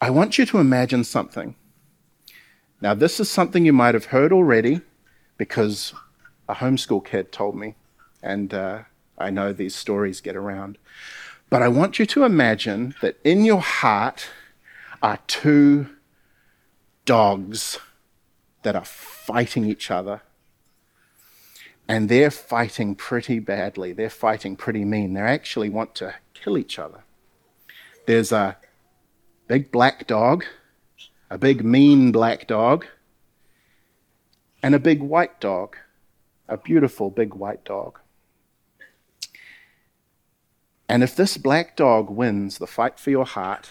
I want you to imagine something. Now, this is something you might have heard already because a homeschool kid told me, and uh, I know these stories get around. But I want you to imagine that in your heart are two dogs that are fighting each other. And they're fighting pretty badly. They're fighting pretty mean. They actually want to kill each other. There's a big black dog, a big mean black dog, and a big white dog, a beautiful big white dog. And if this black dog wins the fight for your heart,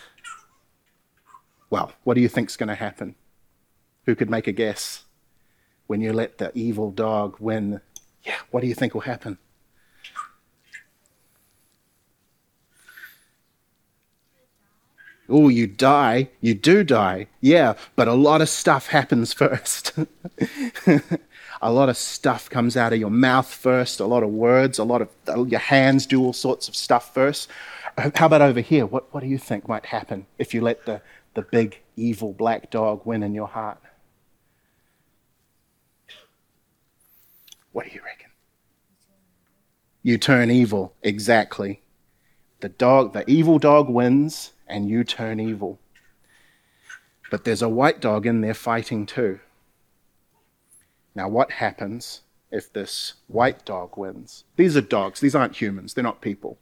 well, what do you think's going to happen? Who could make a guess? When you let the evil dog win, yeah, what do you think will happen? Oh, you die. You do die. Yeah, but a lot of stuff happens first. a lot of stuff comes out of your mouth first, a lot of words, a lot of uh, your hands do all sorts of stuff first. How about over here? What, what do you think might happen if you let the, the big evil black dog win in your heart? What do you reckon? You turn evil, exactly. The dog, the evil dog wins, and you turn evil. But there's a white dog in there fighting too. Now, what happens if this white dog wins? These are dogs, these aren't humans, they're not people.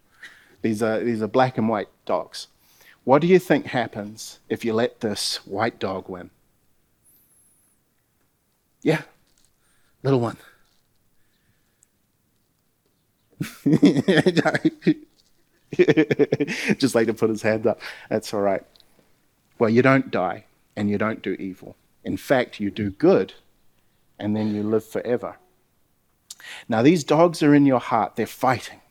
These are, these are black and white dogs. What do you think happens if you let this white dog win? Yeah, little one. Just like to put his hand up. That's all right. Well, you don't die and you don't do evil. In fact, you do good and then you live forever. Now, these dogs are in your heart, they're fighting.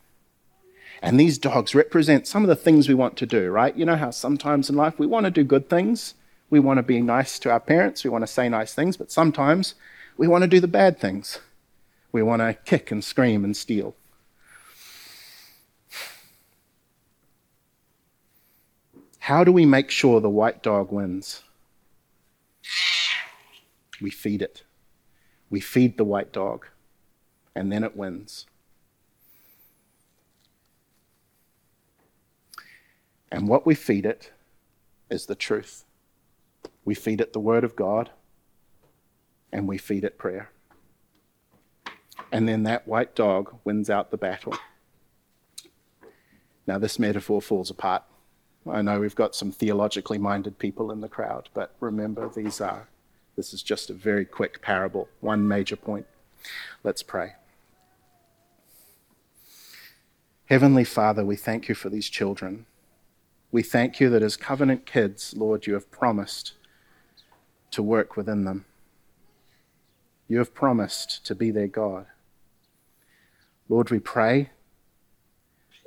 And these dogs represent some of the things we want to do, right? You know how sometimes in life we want to do good things. We want to be nice to our parents. We want to say nice things. But sometimes we want to do the bad things. We want to kick and scream and steal. How do we make sure the white dog wins? We feed it. We feed the white dog, and then it wins. And what we feed it is the truth. We feed it the Word of God, and we feed it prayer. And then that white dog wins out the battle. Now, this metaphor falls apart. I know we've got some theologically minded people in the crowd, but remember, these are this is just a very quick parable, one major point. Let's pray. Heavenly Father, we thank you for these children. We thank you that as covenant kids, Lord, you have promised to work within them. You have promised to be their God. Lord, we pray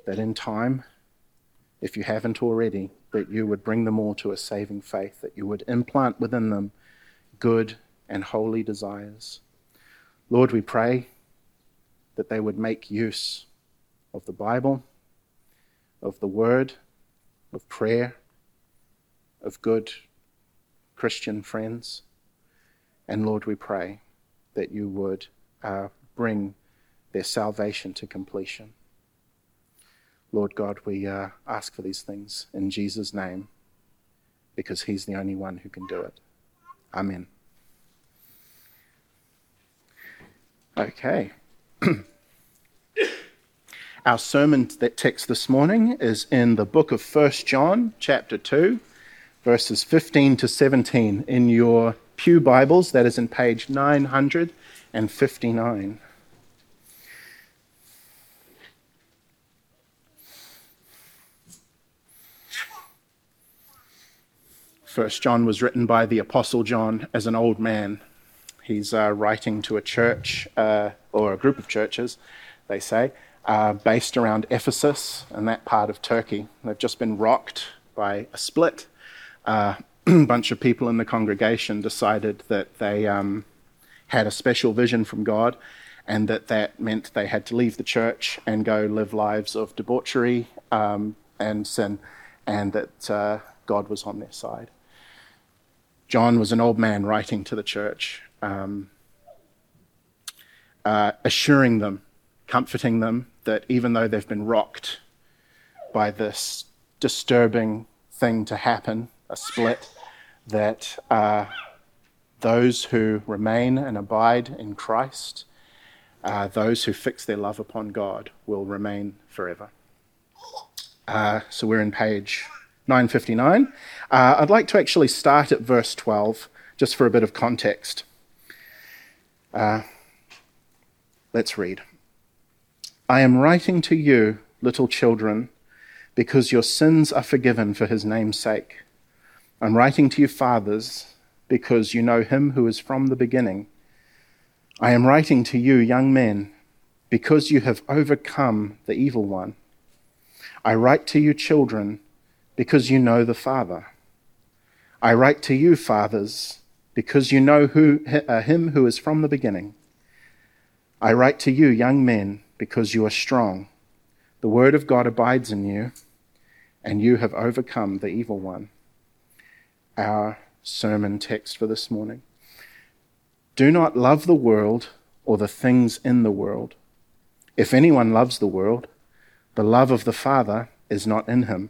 that in time, if you haven't already, that you would bring them all to a saving faith, that you would implant within them good and holy desires. Lord, we pray that they would make use of the Bible, of the Word, of prayer, of good Christian friends. And Lord, we pray that you would uh, bring their salvation to completion. Lord God, we uh, ask for these things in Jesus' name because He's the only one who can do it. Amen. Okay. Our sermon text this morning is in the book of 1 John, chapter 2, verses 15 to 17 in your Pew Bibles. That is in page 959. First John was written by the Apostle John as an old man. He's uh, writing to a church, uh, or a group of churches, they say, uh, based around Ephesus and that part of Turkey. They've just been rocked by a split. Uh, a bunch of people in the congregation decided that they um, had a special vision from God and that that meant they had to leave the church and go live lives of debauchery um, and sin, and that uh, God was on their side. John was an old man writing to the church, um, uh, assuring them, comforting them that even though they've been rocked by this disturbing thing to happen, a split, that uh, those who remain and abide in Christ, uh, those who fix their love upon God, will remain forever. Uh, so we're in page 959. Uh, I'd like to actually start at verse 12, just for a bit of context. Uh, let's read. I am writing to you, little children, because your sins are forgiven for his name's sake. I'm writing to you, fathers, because you know him who is from the beginning. I am writing to you, young men, because you have overcome the evil one. I write to you, children, because you know the Father. I write to you, fathers, because you know who, uh, him who is from the beginning. I write to you, young men, because you are strong. The word of God abides in you, and you have overcome the evil one. Our sermon text for this morning. Do not love the world or the things in the world. If anyone loves the world, the love of the Father is not in him.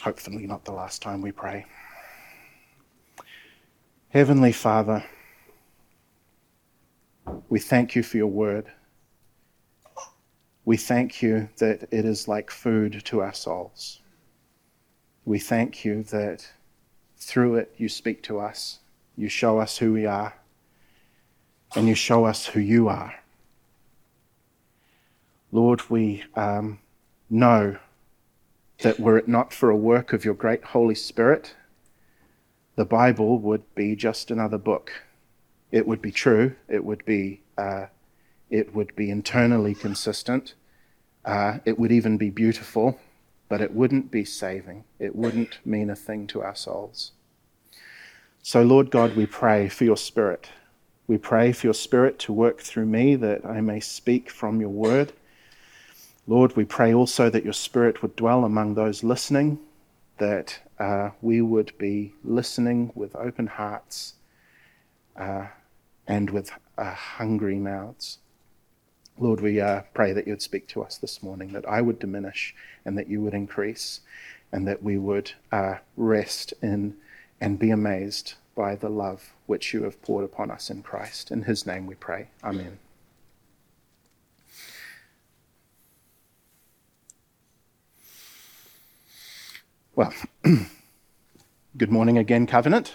Hopefully, not the last time we pray. Heavenly Father, we thank you for your word. We thank you that it is like food to our souls. We thank you that through it you speak to us, you show us who we are, and you show us who you are. Lord, we um, know that were it not for a work of your great Holy Spirit, the Bible would be just another book. It would be true. It would be uh, it would be internally consistent. Uh, it would even be beautiful, but it wouldn't be saving. It wouldn't mean a thing to our souls. So, Lord God, we pray for your Spirit. We pray for your Spirit to work through me that I may speak from your word. Lord, we pray also that your Spirit would dwell among those listening, that uh, we would be listening with open hearts uh, and with uh, hungry mouths. Lord, we uh, pray that you would speak to us this morning, that I would diminish and that you would increase, and that we would uh, rest in and be amazed by the love which you have poured upon us in Christ. In his name we pray. Amen. Well, good morning again, Covenant.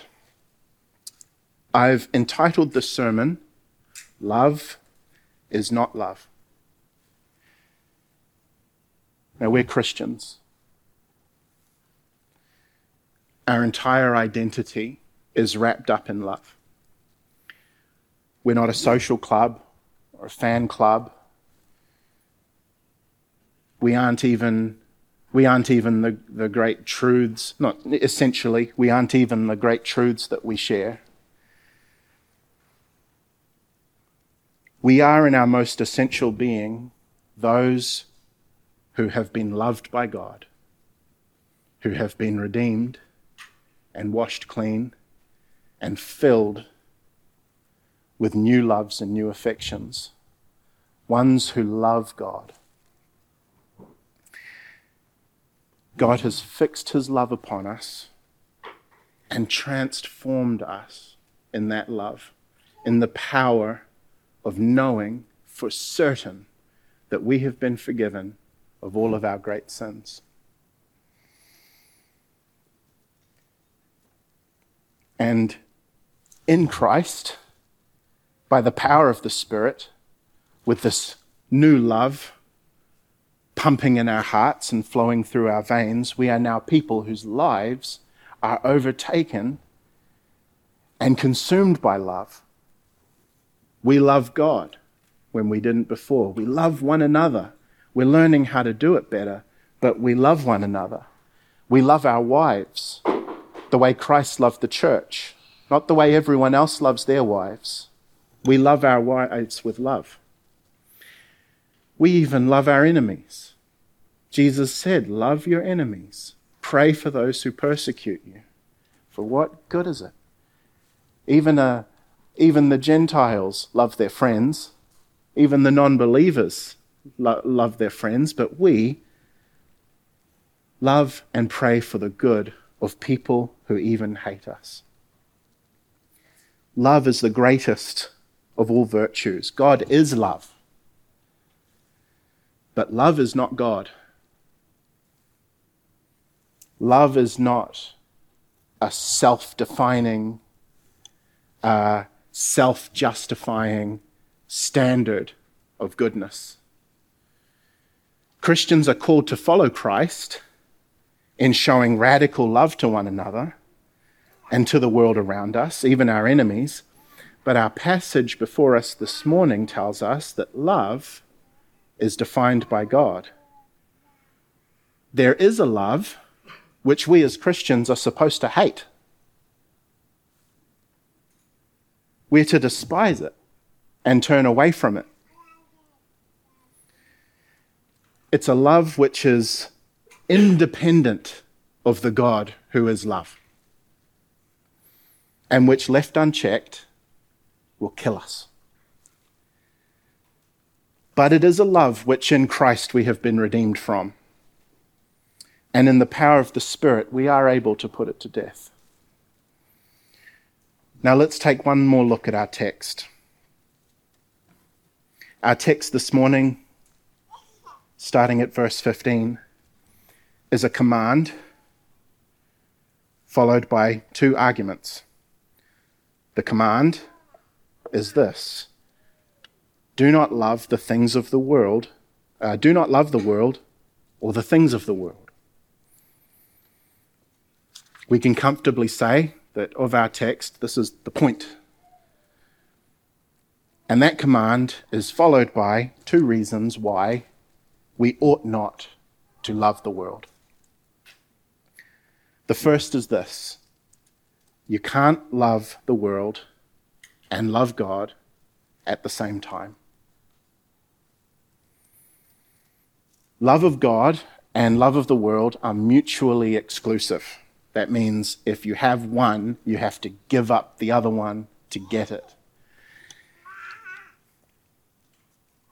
I've entitled the sermon, Love is not love. Now, we're Christians. Our entire identity is wrapped up in love. We're not a social club or a fan club. We aren't even we aren't even the, the great truths, not essentially, we aren't even the great truths that we share. We are, in our most essential being, those who have been loved by God, who have been redeemed and washed clean and filled with new loves and new affections, ones who love God. God has fixed his love upon us and transformed us in that love, in the power of knowing for certain that we have been forgiven of all of our great sins. And in Christ, by the power of the Spirit, with this new love pumping in our hearts and flowing through our veins, we are now people whose lives are overtaken and consumed by love. We love God when we didn't before. We love one another. We're learning how to do it better, but we love one another. We love our wives the way Christ loved the church, not the way everyone else loves their wives. We love our wives with love. We even love our enemies. Jesus said, Love your enemies. Pray for those who persecute you. For what good is it? Even, uh, even the Gentiles love their friends. Even the non believers lo- love their friends. But we love and pray for the good of people who even hate us. Love is the greatest of all virtues. God is love. But love is not God. Love is not a self defining, uh, self justifying standard of goodness. Christians are called to follow Christ in showing radical love to one another and to the world around us, even our enemies. But our passage before us this morning tells us that love is defined by God. There is a love which we as Christians are supposed to hate. We're to despise it and turn away from it. It's a love which is independent of the God who is love, and which, left unchecked, will kill us. But it is a love which in Christ we have been redeemed from. And in the power of the Spirit, we are able to put it to death. Now let's take one more look at our text. Our text this morning, starting at verse 15, is a command followed by two arguments. The command is this Do not love the things of the world, uh, do not love the world or the things of the world. We can comfortably say that of our text, this is the point. And that command is followed by two reasons why we ought not to love the world. The first is this you can't love the world and love God at the same time. Love of God and love of the world are mutually exclusive. That means if you have one, you have to give up the other one to get it.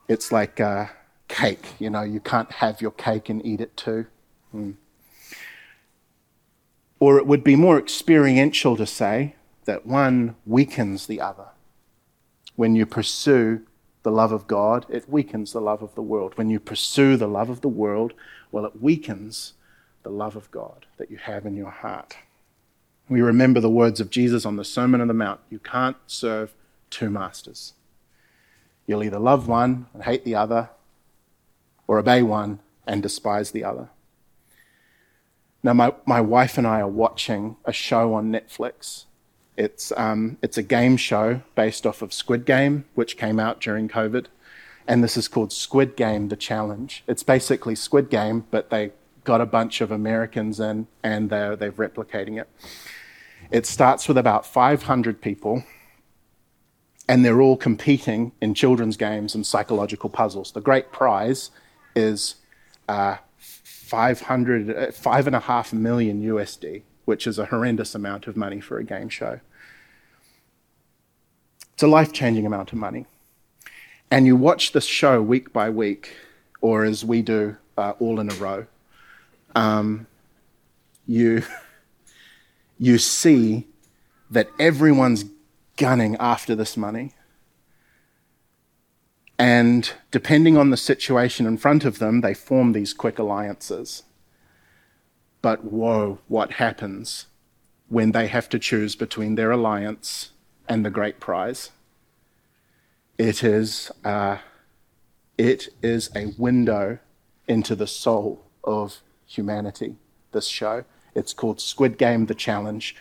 It's like uh, cake, you know, you can't have your cake and eat it too. Mm. Or it would be more experiential to say that one weakens the other. When you pursue the love of God, it weakens the love of the world. When you pursue the love of the world, well, it weakens the love of God that you have in your heart. We remember the words of Jesus on the Sermon on the Mount you can't serve two masters. You'll either love one and hate the other, or obey one and despise the other. Now, my, my wife and I are watching a show on Netflix. It's, um, it's a game show based off of Squid Game, which came out during COVID. And this is called Squid Game The Challenge. It's basically Squid Game, but they got a bunch of Americans in and they're, they're replicating it. It starts with about 500 people, and they're all competing in children's games and psychological puzzles. The great prize is uh, 500, uh, five and a half million USD, which is a horrendous amount of money for a game show. It's a life changing amount of money. And you watch this show week by week, or as we do, uh, all in a row um, you, you see that everyone's gunning after this money. And depending on the situation in front of them, they form these quick alliances. But whoa, what happens when they have to choose between their alliance and the great prize? It is, uh, it is a window into the soul of humanity, this show. It's called Squid Game The Challenge.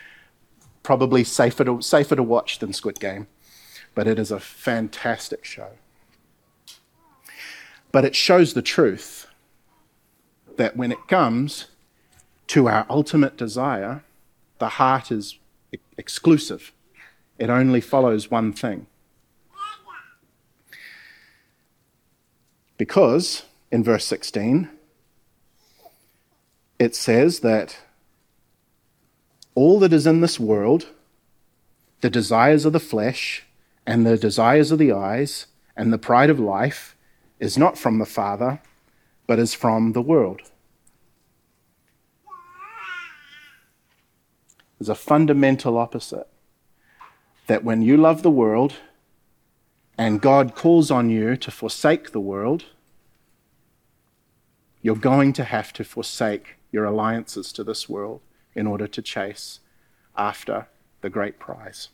Probably safer to, safer to watch than Squid Game, but it is a fantastic show. But it shows the truth that when it comes to our ultimate desire, the heart is exclusive. It only follows one thing. Because in verse 16, it says that all that is in this world, the desires of the flesh and the desires of the eyes and the pride of life, is not from the Father, but is from the world. There's a fundamental opposite that when you love the world and God calls on you to forsake the world, you're going to have to forsake your alliances to this world in order to chase after the great prize.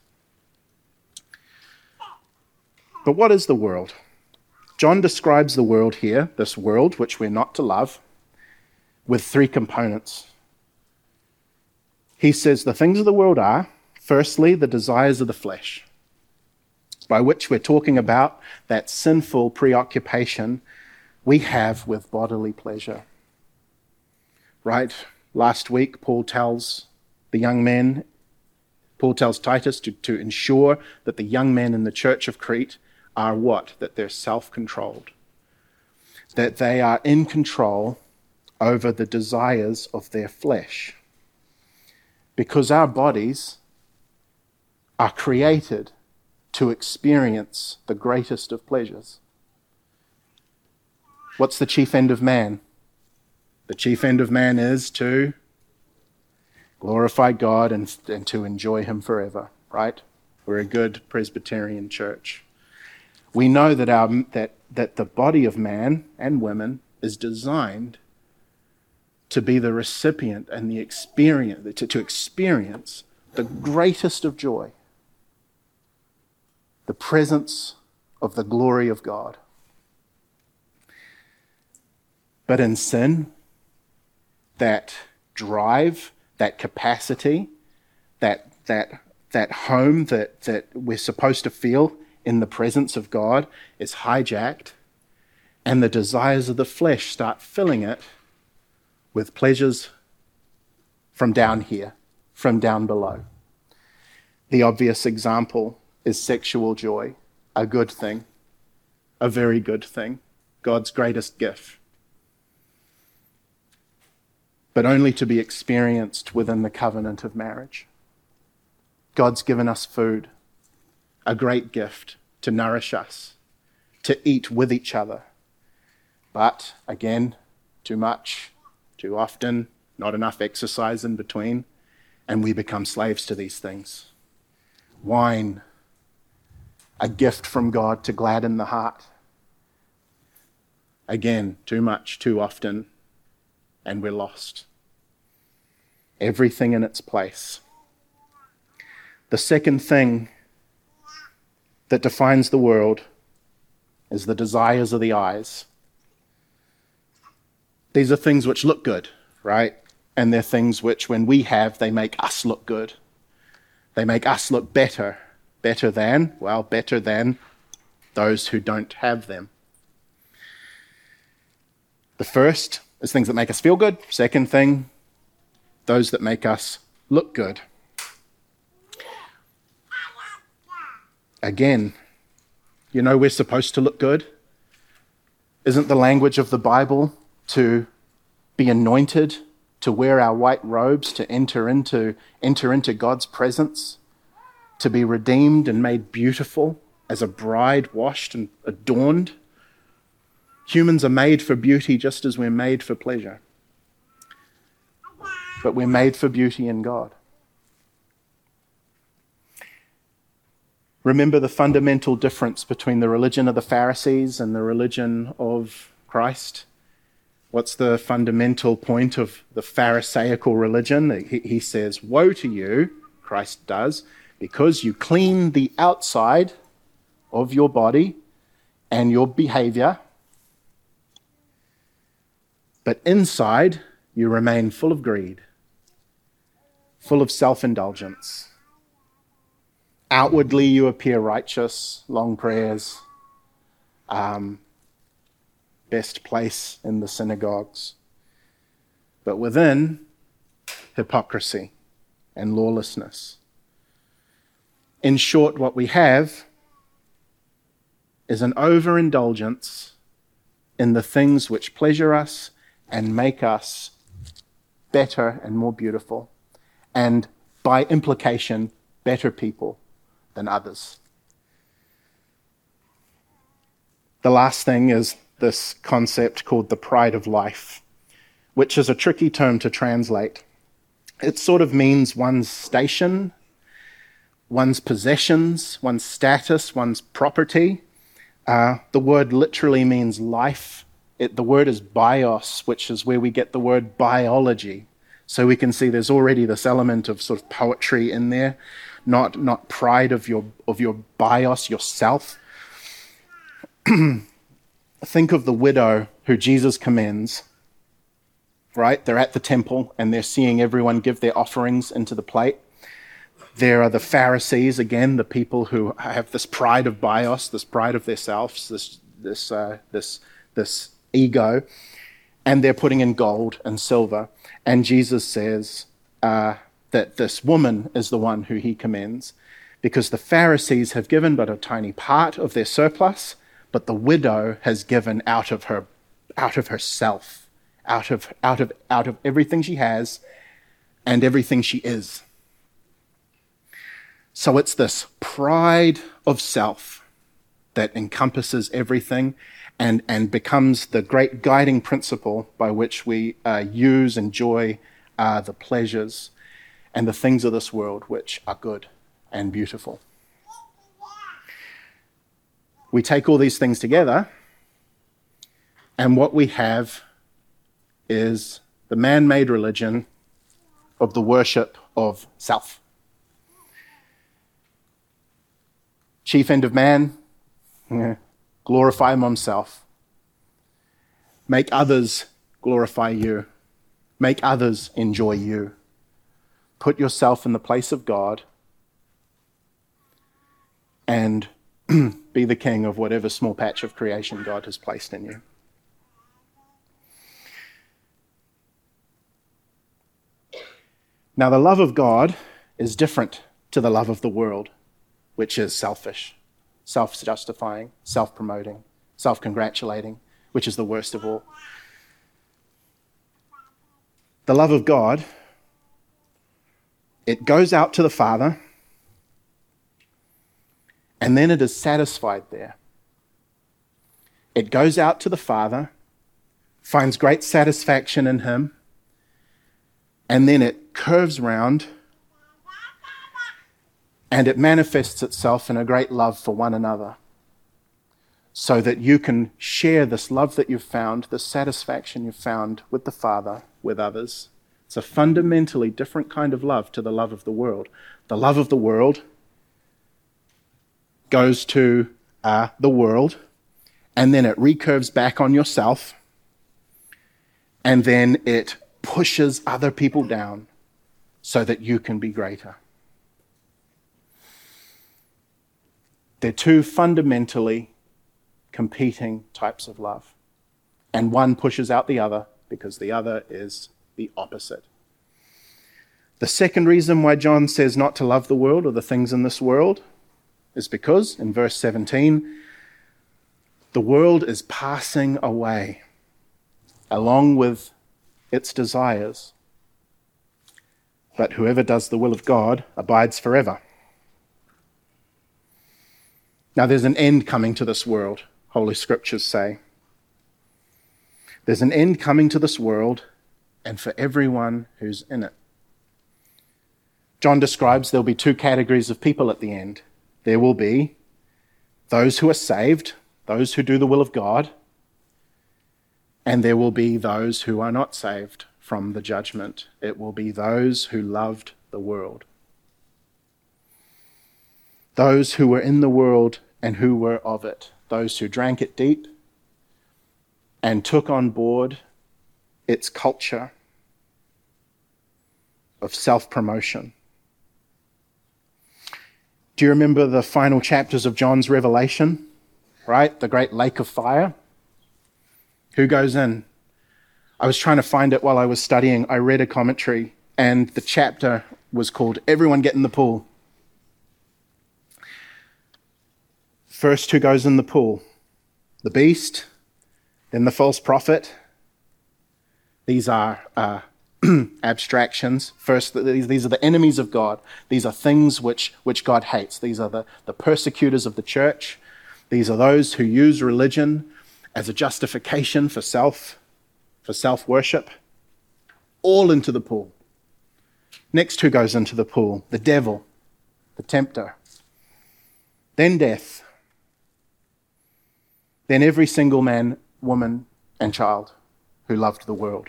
But what is the world? John describes the world here, this world which we're not to love, with three components. He says the things of the world are, firstly, the desires of the flesh, by which we're talking about that sinful preoccupation we have with bodily pleasure. Right? Last week, Paul tells the young men, Paul tells Titus to, to ensure that the young men in the church of Crete are what? That they're self controlled, that they are in control over the desires of their flesh. Because our bodies are created to experience the greatest of pleasures. What's the chief end of man? The chief end of man is to glorify God and, and to enjoy Him forever, right? We're a good Presbyterian church. We know that, our, that, that the body of man and women is designed to be the recipient and the experience, to, to experience the greatest of joy the presence of the glory of God. But in sin, that drive, that capacity, that, that, that home that, that we're supposed to feel in the presence of God is hijacked, and the desires of the flesh start filling it with pleasures from down here, from down below. The obvious example is sexual joy, a good thing, a very good thing, God's greatest gift but only to be experienced within the covenant of marriage. God's given us food, a great gift to nourish us, to eat with each other. But again, too much, too often, not enough exercise in between, and we become slaves to these things. Wine, a gift from God to gladden the heart. Again, too much, too often, and we're lost. Everything in its place. The second thing that defines the world is the desires of the eyes. These are things which look good, right? And they're things which, when we have, they make us look good. They make us look better. Better than, well, better than those who don't have them. The first is things that make us feel good. Second thing, those that make us look good. Again, you know we're supposed to look good. Isn't the language of the Bible to be anointed, to wear our white robes, to enter into, enter into God's presence, to be redeemed and made beautiful as a bride washed and adorned? Humans are made for beauty just as we're made for pleasure. But we're made for beauty in God. Remember the fundamental difference between the religion of the Pharisees and the religion of Christ? What's the fundamental point of the Pharisaical religion? He, says, Woe to you, Christ does, because you clean the outside of your body and your behavior but inside, you remain full of greed, full of self indulgence, outwardly you appear righteous, long prayers, um, best place in the synagogues. But within, hypocrisy and lawlessness. In short, what we have is an overindulgence in the things which pleasure us and make us better and more beautiful, and by implication, better people than others. The last thing is this concept called the pride of life, which is a tricky term to translate. It sort of means one's station, one's possessions, one's status, one's property. Uh, the word literally means life. It, the word is bios, which is where we get the word biology. So we can see there's already this element of sort of poetry in there, not, not pride of your, of your bios, yourself. Think of the widow who Jesus commends, right? They're at the temple and they're seeing everyone give their offerings into the plate. There are the Pharisees, again, the people who have this pride of bios, this pride of themselves, this, this, uh, this, this ego, and they're putting in gold and silver. And Jesus says uh, that this woman is the one who he commends because the Pharisees have given but a tiny part of their surplus, but the widow has given out of her, out of herself, out of, out of, out of everything she has and everything she is. So it's this pride of self that encompasses everything and, and becomes the great guiding principle by which we uh, use, enjoy uh, the pleasures and the things of this world which are good and beautiful. We take all these things together, and what we have is the man made religion of the worship of self. Chief end of man, glorify himself. Make others glorify you. Make others enjoy you. Put yourself in the place of God and be the king of whatever small patch of creation God has placed in you. Now, the love of God is different to the love of the world which is selfish, self justifying, self promoting, self congratulating, which is the worst of all. The love of God, it goes out to the Father, and then it is satisfied there. It goes out to the Father, finds great satisfaction in Him, and then it curves round and it manifests itself in a great love for one another. So that you can share this love that you've found, the satisfaction you've found with the Father, with others. It's a fundamentally different kind of love to the love of the world. The love of the world goes to uh, the world, and then it recurves back on yourself, and then it pushes other people down so that you can be greater. They're two fundamentally competing types of love. And one pushes out the other because the other is the opposite. The second reason why John says not to love the world or the things in this world is because, in verse 17, the world is passing away along with its desires. But whoever does the will of God abides forever. Now, there's an end coming to this world, Holy Scriptures say. There's an end coming to this world and for everyone who's in it. John describes there'll be two categories of people at the end. There will be those who are saved, those who do the will of God, and there will be those who are not saved from the judgment. It will be those who loved the world. Those who were in the world and who were of it, those who drank it deep and took on board its culture of self promotion. Do you remember the final chapters of John's Revelation? Right? The great lake of fire? Who goes in? I was trying to find it while I was studying. I read a commentary, and the chapter was called Everyone Get in the Pool. First, who goes in the pool? The beast, then the false prophet. These are uh, abstractions. First, these, these are the enemies of God. These are things which, which God hates. These are the, the persecutors of the church. These are those who use religion as a justification for self, for self worship. All into the pool. Next, who goes into the pool? The devil, the tempter. Then death. Then every single man, woman, and child who loved the world.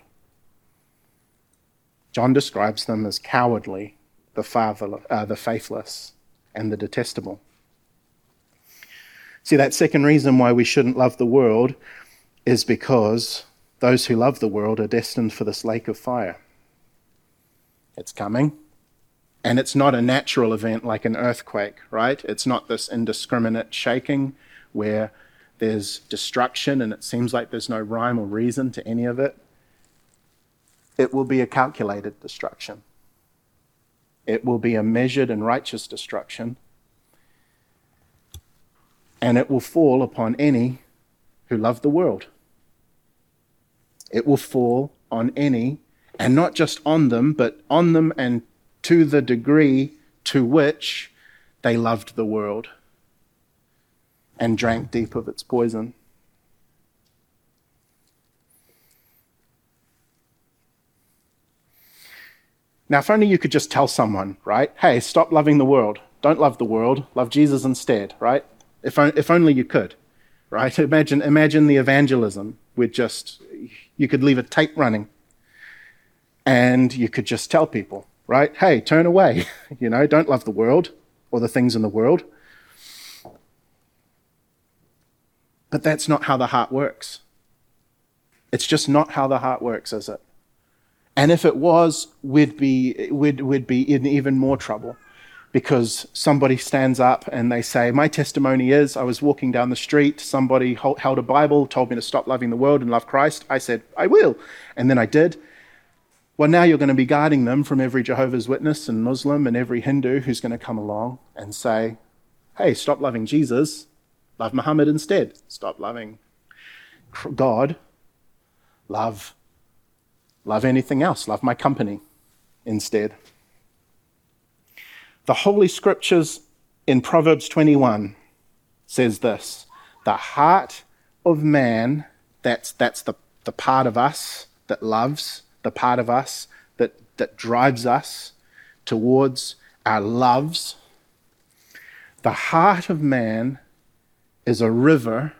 John describes them as cowardly, the, father, uh, the faithless, and the detestable. See, that second reason why we shouldn't love the world is because those who love the world are destined for this lake of fire. It's coming. And it's not a natural event like an earthquake, right? It's not this indiscriminate shaking where there's destruction and it seems like there's no rhyme or reason to any of it it will be a calculated destruction. It will be a measured and righteous destruction. And it will fall upon any who love the world. It will fall on any, and not just on them, but on them and to the degree to which they loved the world and drank deep of its poison. Now, if only you could just tell someone, right? Hey, stop loving the world. Don't love the world. Love Jesus instead, right? If, if only you could, right? Imagine, imagine the evangelism with just, you could leave a tape running and you could just tell people, right? Hey, turn away. you know, don't love the world or the things in the world. But that's not how the heart works. It's just not how the heart works, is it? And if it was, we'd be, we'd, we'd be in even more trouble because somebody stands up and they say, My testimony is I was walking down the street, somebody held a Bible, told me to stop loving the world and love Christ. I said, I will. And then I did. Well, now you're going to be guarding them from every Jehovah's Witness and Muslim and every Hindu who's going to come along and say, Hey, stop loving Jesus, love Muhammad instead. Stop loving God, love Love anything else. Love my company instead. The Holy Scriptures in Proverbs 21 says this The heart of man, that's, that's the, the part of us that loves, the part of us that, that drives us towards our loves. The heart of man is a river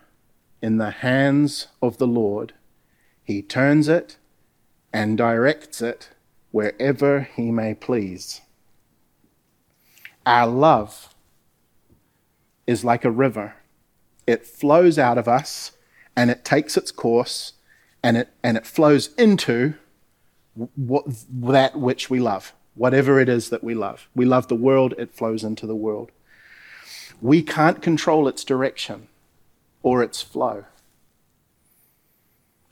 in the hands of the Lord. He turns it and directs it wherever he may please. Our love is like a river. It flows out of us and it takes its course and it, and it flows into what, that which we love, whatever it is that we love. We love the world, it flows into the world. We can't control its direction or its flow.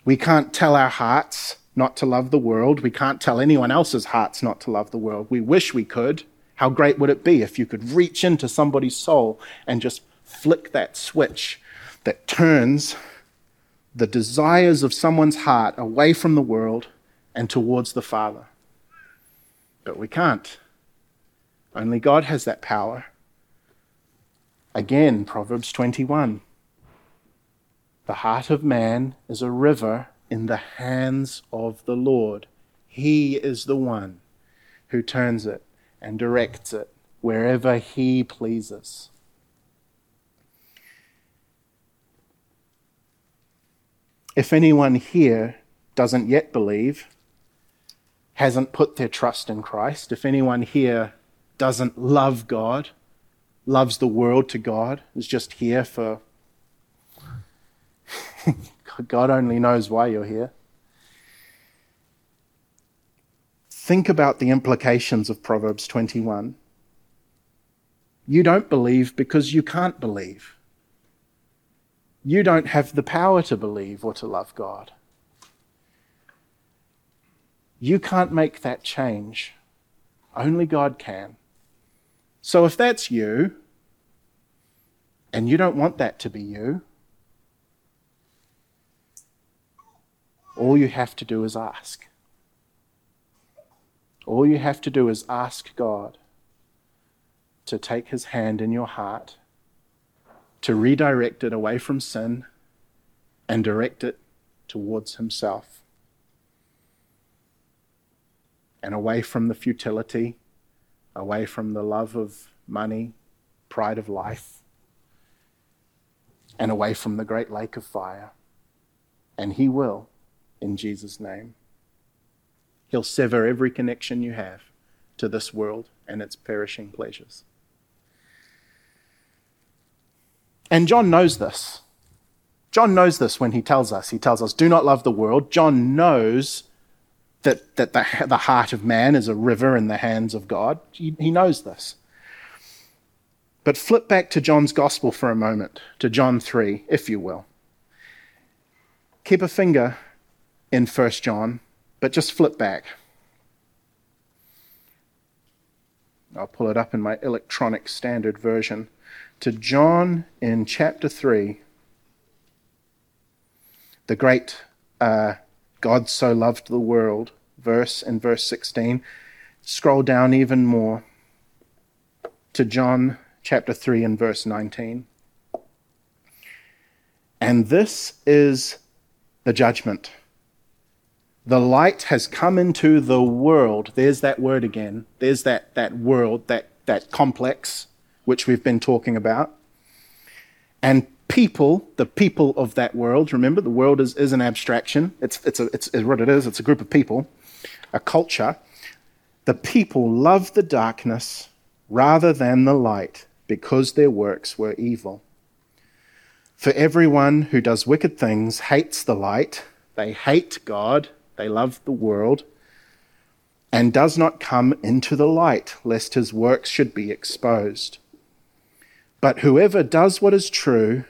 We can't tell our hearts not to love the world. We can't tell anyone else's hearts not to love the world. We wish we could. How great would it be if you could reach into somebody's soul and just flick that switch that turns the desires of someone's heart away from the world and towards the Father? But we can't. Only God has that power. Again, Proverbs 21. The heart of man is a river in the hands of the Lord. He is the one who turns it and directs it wherever He pleases. If anyone here doesn't yet believe, hasn't put their trust in Christ, if anyone here doesn't love God, loves the world to God, is just here for God only knows why you're here. Think about the implications of Proverbs 21. You don't believe because you can't believe. You don't have the power to believe or to love God. You can't make that change. Only God can. So if that's you, and you don't want that to be you, all you have to do is ask. All you have to do is ask God to take his hand in your heart, to redirect it away from sin and direct it towards himself and away from the futility, away from the love of money, pride of life, and away from the great lake of fire. And he will, in Jesus' name. He'll sever every connection you have to this world and its perishing pleasures. And John knows this. John knows this when he tells us. He tells us, do not love the world. John knows that, that the, the heart of man is a river in the hands of God. He, he knows this. But flip back to John's gospel for a moment, to John 3, if you will. Keep a finger in 1 John, but just flip back. I'll pull it up in my electronic standard version to John in chapter 3, the great uh, God so loved the world verse in verse 16. Scroll down even more to John chapter 3 and verse 19. And this is the judgment. The light has come into the world. There's that word again. There's that, that world, that, that complex which we've been talking about. And people, the people of that world, remember, the world is, is an abstraction. It's, it's, a, it's, it's what it is, it's a group of people, a culture. The people loved the darkness rather than the light because their works were evil. For everyone who does wicked things hates the light, they hate God, they love the world, and does not come into the light, lest his works should be exposed. But whoever does what is true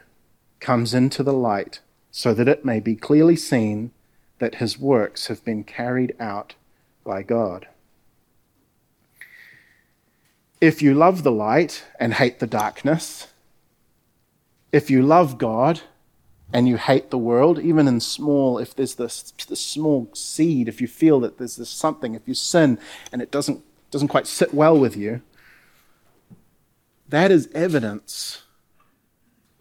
comes into the light, so that it may be clearly seen that his works have been carried out by God. If you love the light and hate the darkness, if you love God and you hate the world, even in small, if there's this, this small seed, if you feel that there's this something, if you sin and it doesn't, doesn't quite sit well with you, that is evidence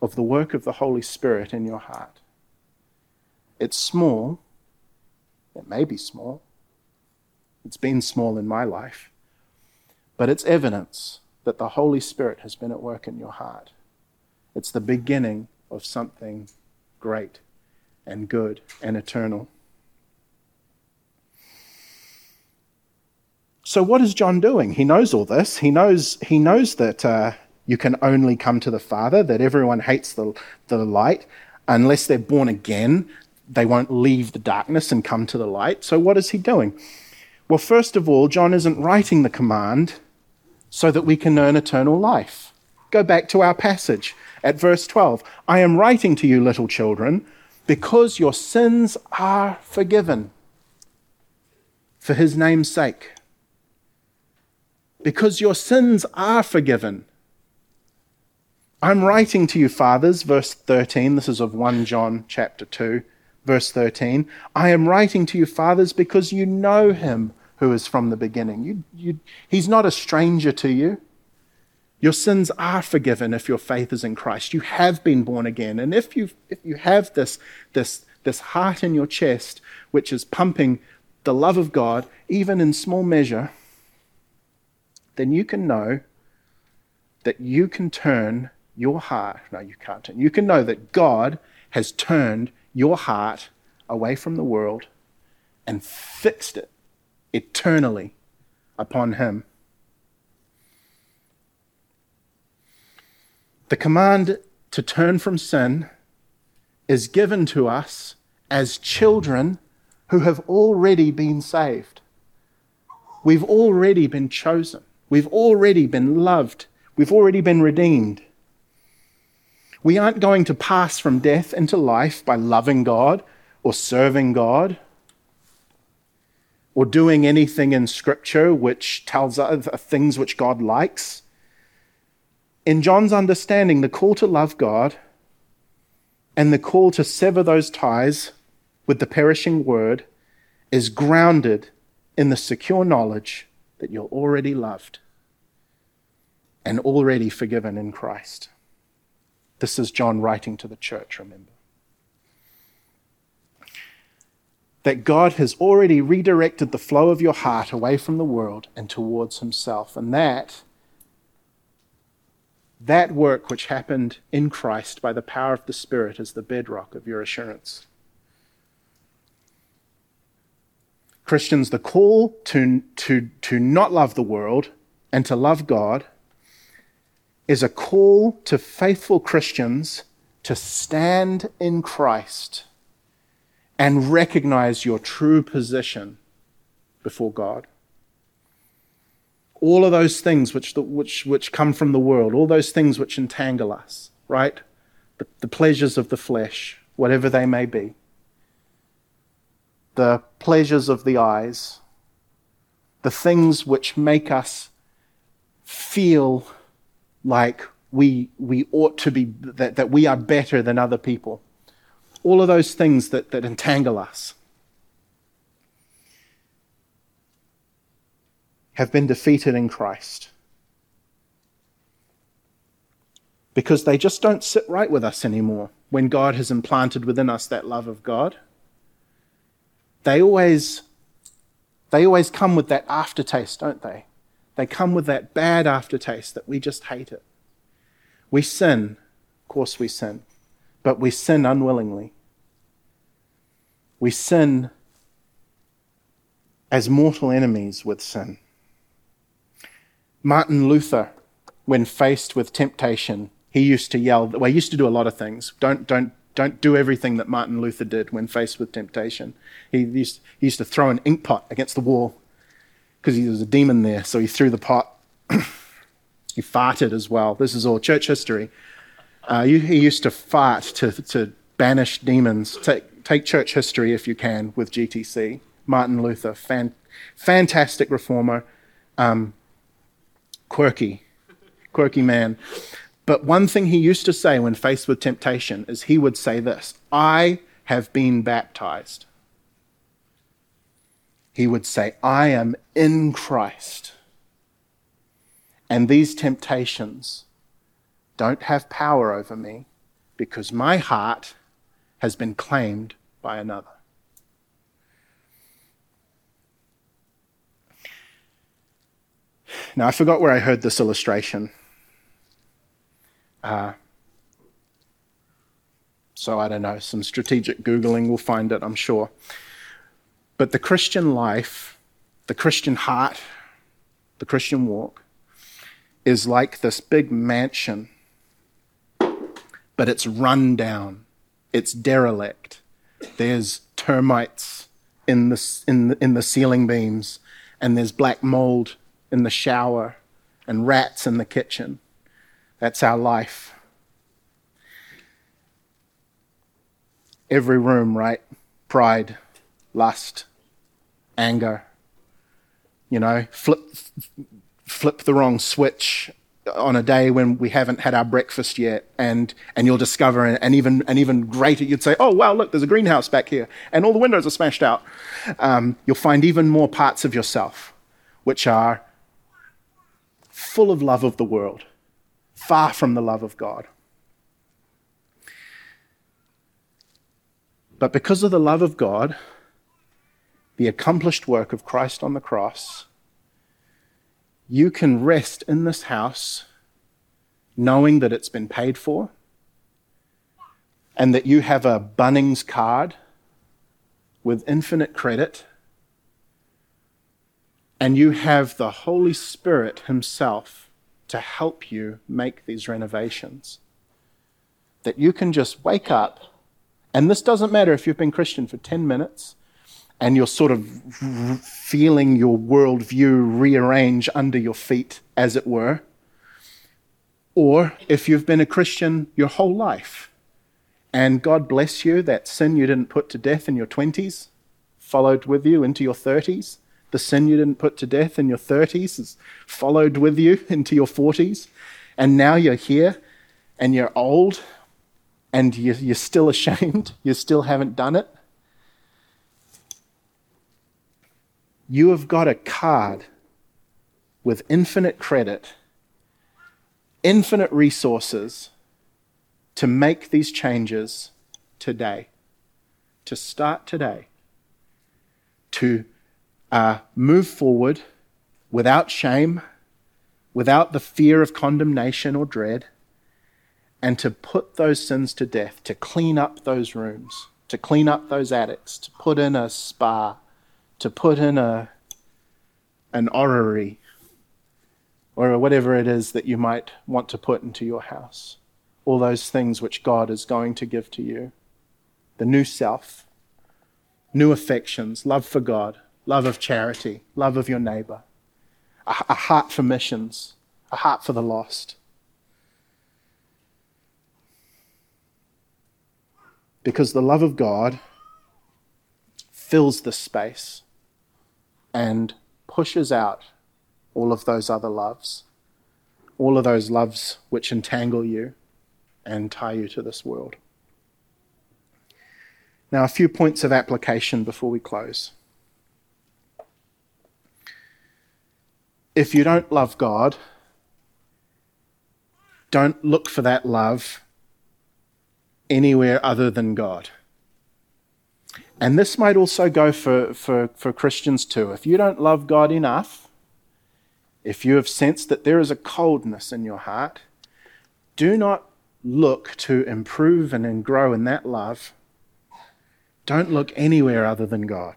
of the work of the Holy Spirit in your heart. It's small. It may be small. It's been small in my life. But it's evidence that the Holy Spirit has been at work in your heart. It's the beginning of something great and good and eternal. So what is John doing? He knows all this. He knows he knows that uh, you can only come to the Father. That everyone hates the the light unless they're born again. They won't leave the darkness and come to the light. So what is he doing? Well, first of all, John isn't writing the command so that we can earn eternal life. Go back to our passage at verse 12. I am writing to you, little children, because your sins are forgiven for his name's sake because your sins are forgiven. I'm writing to you, fathers, verse 13. This is of 1 John chapter 2, verse 13. I am writing to you, fathers, because you know him who is from the beginning. You, you, he's not a stranger to you. Your sins are forgiven if your faith is in Christ. You have been born again. And if you, if you have this, this, this heart in your chest, which is pumping the love of God, even in small measure, then you can know that you can turn your heart. No, you can't turn. You can know that God has turned your heart away from the world and fixed it eternally upon Him. The command to turn from sin is given to us as children who have already been saved. We've already been chosen. We've already been loved. We've already been redeemed. We aren't going to pass from death into life by loving God or serving God or doing anything in Scripture which tells us things which God likes. In John's understanding, the call to love God and the call to sever those ties with the perishing word is grounded in the secure knowledge that you're already loved and already forgiven in Christ. This is John writing to the church, remember. That God has already redirected the flow of your heart away from the world and towards Himself. And that, that work which happened in Christ by the power of the Spirit is the bedrock of your assurance. Christians, the call to, to, to not love the world and to love God is a call to faithful Christians to stand in Christ and recognize your true position before God. All of those things which, which, which come from the world, all those things which entangle us, right? The, the pleasures of the flesh, whatever they may be the pleasures of the eyes, the things which make us feel like we, we ought to be, that, that we are better than other people. All of those things that, that entangle us have been defeated in Christ. Because they just don't sit right with us anymore when God has implanted within us that love of God they always they always come with that aftertaste, don't they? They come with that bad aftertaste that we just hate it. We sin, of course we sin, but we sin unwillingly. We sin as mortal enemies with sin. Martin Luther, when faced with temptation, he used to yell, well, he used to do a lot of things. Don't, don't don't do everything that Martin Luther did when faced with temptation. He used, he used to throw an ink pot against the wall because there was a demon there, so he threw the pot. he farted as well. This is all church history. Uh, he used to fart to, to banish demons. Take, take church history if you can with GTC. Martin Luther, fan, fantastic reformer, um, quirky, quirky man. But one thing he used to say when faced with temptation is he would say this I have been baptized. He would say, I am in Christ. And these temptations don't have power over me because my heart has been claimed by another. Now, I forgot where I heard this illustration. Uh, so I don't know, some strategic Googling will find it, I'm sure. But the Christian life, the Christian heart, the Christian walk is like this big mansion, but it's run down, it's derelict. There's termites in the, in the, in the ceiling beams, and there's black mold in the shower, and rats in the kitchen. That's our life. Every room, right? Pride, lust, anger. You know, flip, flip the wrong switch on a day when we haven't had our breakfast yet, and and you'll discover and even and even greater, you'd say, oh wow, look, there's a greenhouse back here, and all the windows are smashed out. Um, you'll find even more parts of yourself, which are full of love of the world far from the love of God. But because of the love of God, the accomplished work of Christ on the cross, you can rest in this house knowing that it's been paid for and that you have a Bunnings card with infinite credit and you have the Holy Spirit Himself to help you make these renovations. That you can just wake up, and this doesn't matter if you've been Christian for 10 minutes and you're sort of feeling your worldview rearrange under your feet, as it were. Or if you've been a Christian your whole life and God bless you, that sin you didn't put to death in your 20s followed with you into your 30s. The sin you didn't put to death in your 30s has followed with you into your 40s. And now you're here and you're old and you're still ashamed. You still haven't done it. You have got a card with infinite credit, infinite resources to make these changes today, to start today, to uh, move forward without shame, without the fear of condemnation or dread, and to put those sins to death, to clean up those rooms, to clean up those attics, to put in a spa, to put in a an orrery, or whatever it is that you might want to put into your house. All those things which God is going to give to you. The new self, new affections, love for God, love of charity, love of your neighbor, a, a heart for missions, a heart for the lost. Because the love of God fills the space and pushes out all of those other loves, all of those loves which entangle you and tie you to this world. Now, a few points of application before we close. If you don't love God, don't look for that love anywhere other than God. And this might also go for, for, for Christians too. If you don't love God enough, if you have sensed that there is a coldness in your heart, do not look to improve and grow in that love. Don't look anywhere other than God.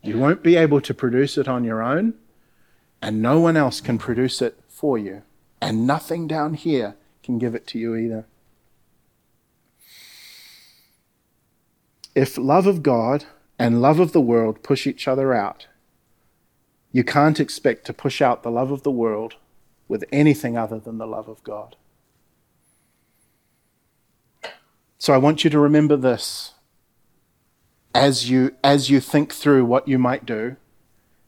You won't be able to produce it on your own, and no one else can produce it for you. And nothing down here can give it to you either. If love of God and love of the world push each other out, you can't expect to push out the love of the world with anything other than the love of God. So I want you to remember this as you, as you think through what you might do,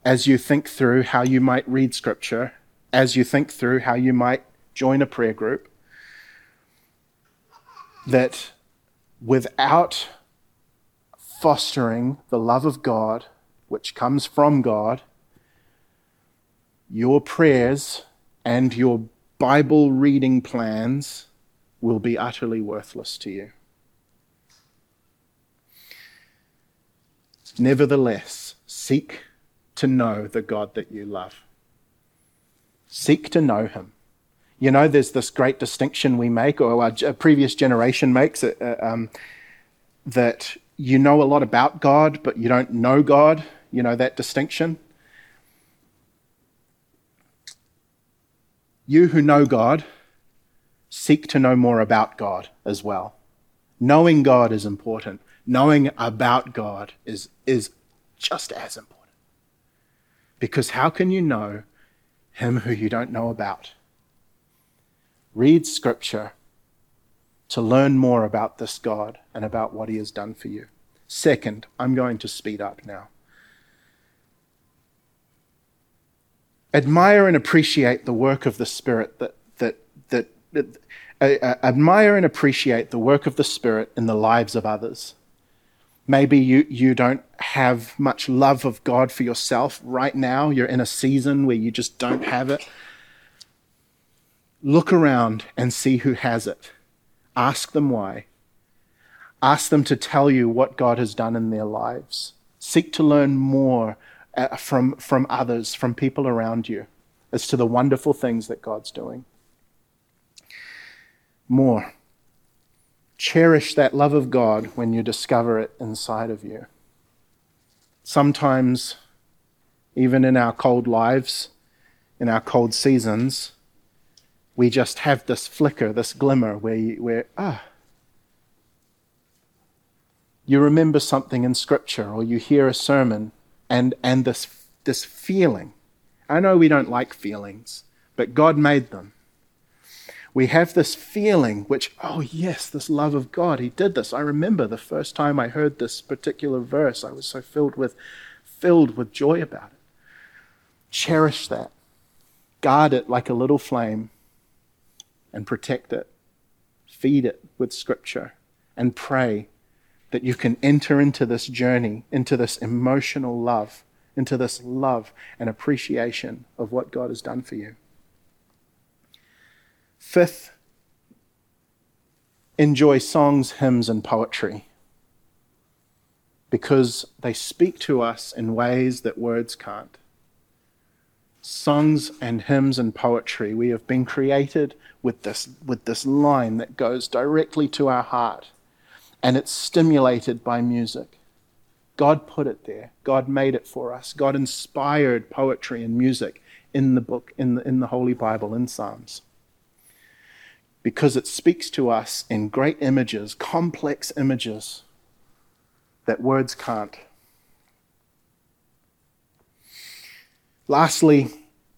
as you think through how you might read Scripture, as you think through how you might join a prayer group, that without fostering the love of God, which comes from God, your prayers and your Bible reading plans will be utterly worthless to you. Nevertheless, seek to know the God that you love. Seek to know him. You know, there's this great distinction we make, or our previous generation makes, it, uh, um, that you know a lot about God, but you don't know God. You know that distinction? You who know God, seek to know more about God as well. Knowing God is important. Knowing about God is, is just as important. Because how can you know Him who you don't know about? Read Scripture to learn more about this God and about what He has done for you. Second, I'm going to speed up now. Admire and appreciate the work of the Spirit that, that, that, that uh, uh, admire and appreciate the work of the Spirit in the lives of others. Maybe you, you don't have much love of God for yourself right now. You're in a season where you just don't have it. Look around and see who has it. Ask them why. Ask them to tell you what God has done in their lives. Seek to learn more uh, from, from others, from people around you, as to the wonderful things that God's doing. More. Cherish that love of God when you discover it inside of you. Sometimes, even in our cold lives, in our cold seasons, we just have this flicker, this glimmer where, you, where ah, you remember something in Scripture or you hear a sermon and, and this, this feeling. I know we don't like feelings, but God made them. we have this feeling, which, oh, yes, this love of God, He did this. I remember the first time I heard this particular verse, I was so filled with, filled with joy about it. Cherish that. Guard it like a little flame and protect it. Feed it with Scripture and pray that you can enter into this journey, into this emotional love, into this love and appreciation of what God has done for you. Fifth, enjoy songs, hymns, and poetry because they speak to us in ways that words can't. Songs and hymns and poetry, we have been created with this, with this line that goes directly to our heart, and it's stimulated by music. God put it there. God made it for us. God inspired poetry and music in the book, in the, in the Holy Bible, in Psalms because it speaks to us in great images, complex images that words can't. Lastly,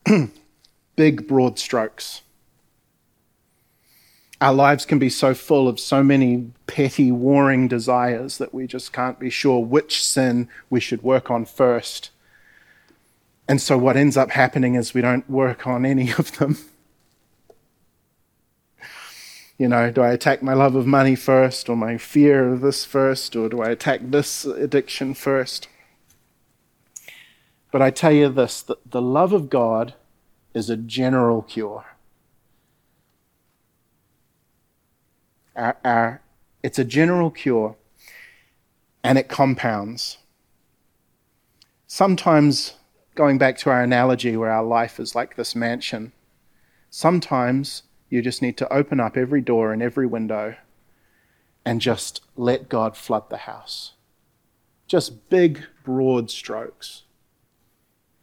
big, broad strokes. Our lives can be so full of so many petty, warring desires that we just can't be sure which sin we should work on first. And so, what ends up happening is we don't work on any of them. You know, do I attack my love of money first, or my fear of this first, or do I attack this addiction first? But I tell you this that the love of God is a general cure. Our, our, it's a general cure, and it compounds. Sometimes, going back to our analogy where our life is like this mansion, sometimes you just need to open up every door and every window and just let God flood the house. Just big, broad strokes.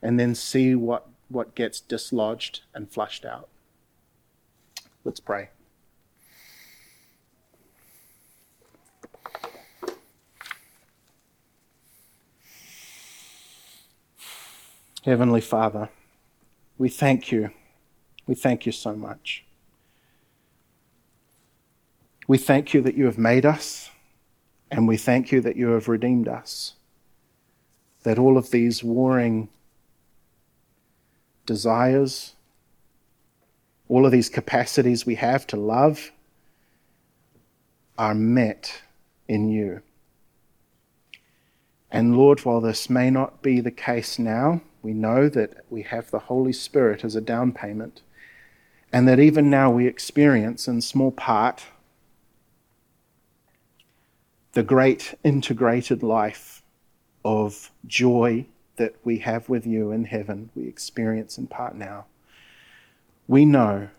And then see what, what gets dislodged and flushed out. Let's pray. Heavenly Father, we thank you. We thank you so much. We thank you that you have made us, and we thank you that you have redeemed us. That all of these warring desires, all of these capacities we have to love, are met in you. And Lord, while this may not be the case now, we know that we have the Holy Spirit as a down payment, and that even now we experience in small part the great integrated life of joy that we have with you in heaven, we experience in part now. We know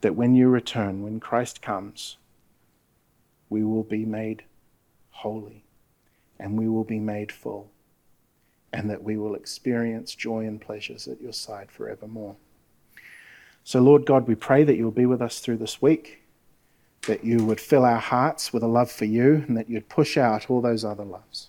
that when you return, when Christ comes, we will be made holy and we will be made full, and that we will experience joy and pleasures at your side forevermore. So, Lord God, we pray that you will be with us through this week that you would fill our hearts with a love for you and that you'd push out all those other loves.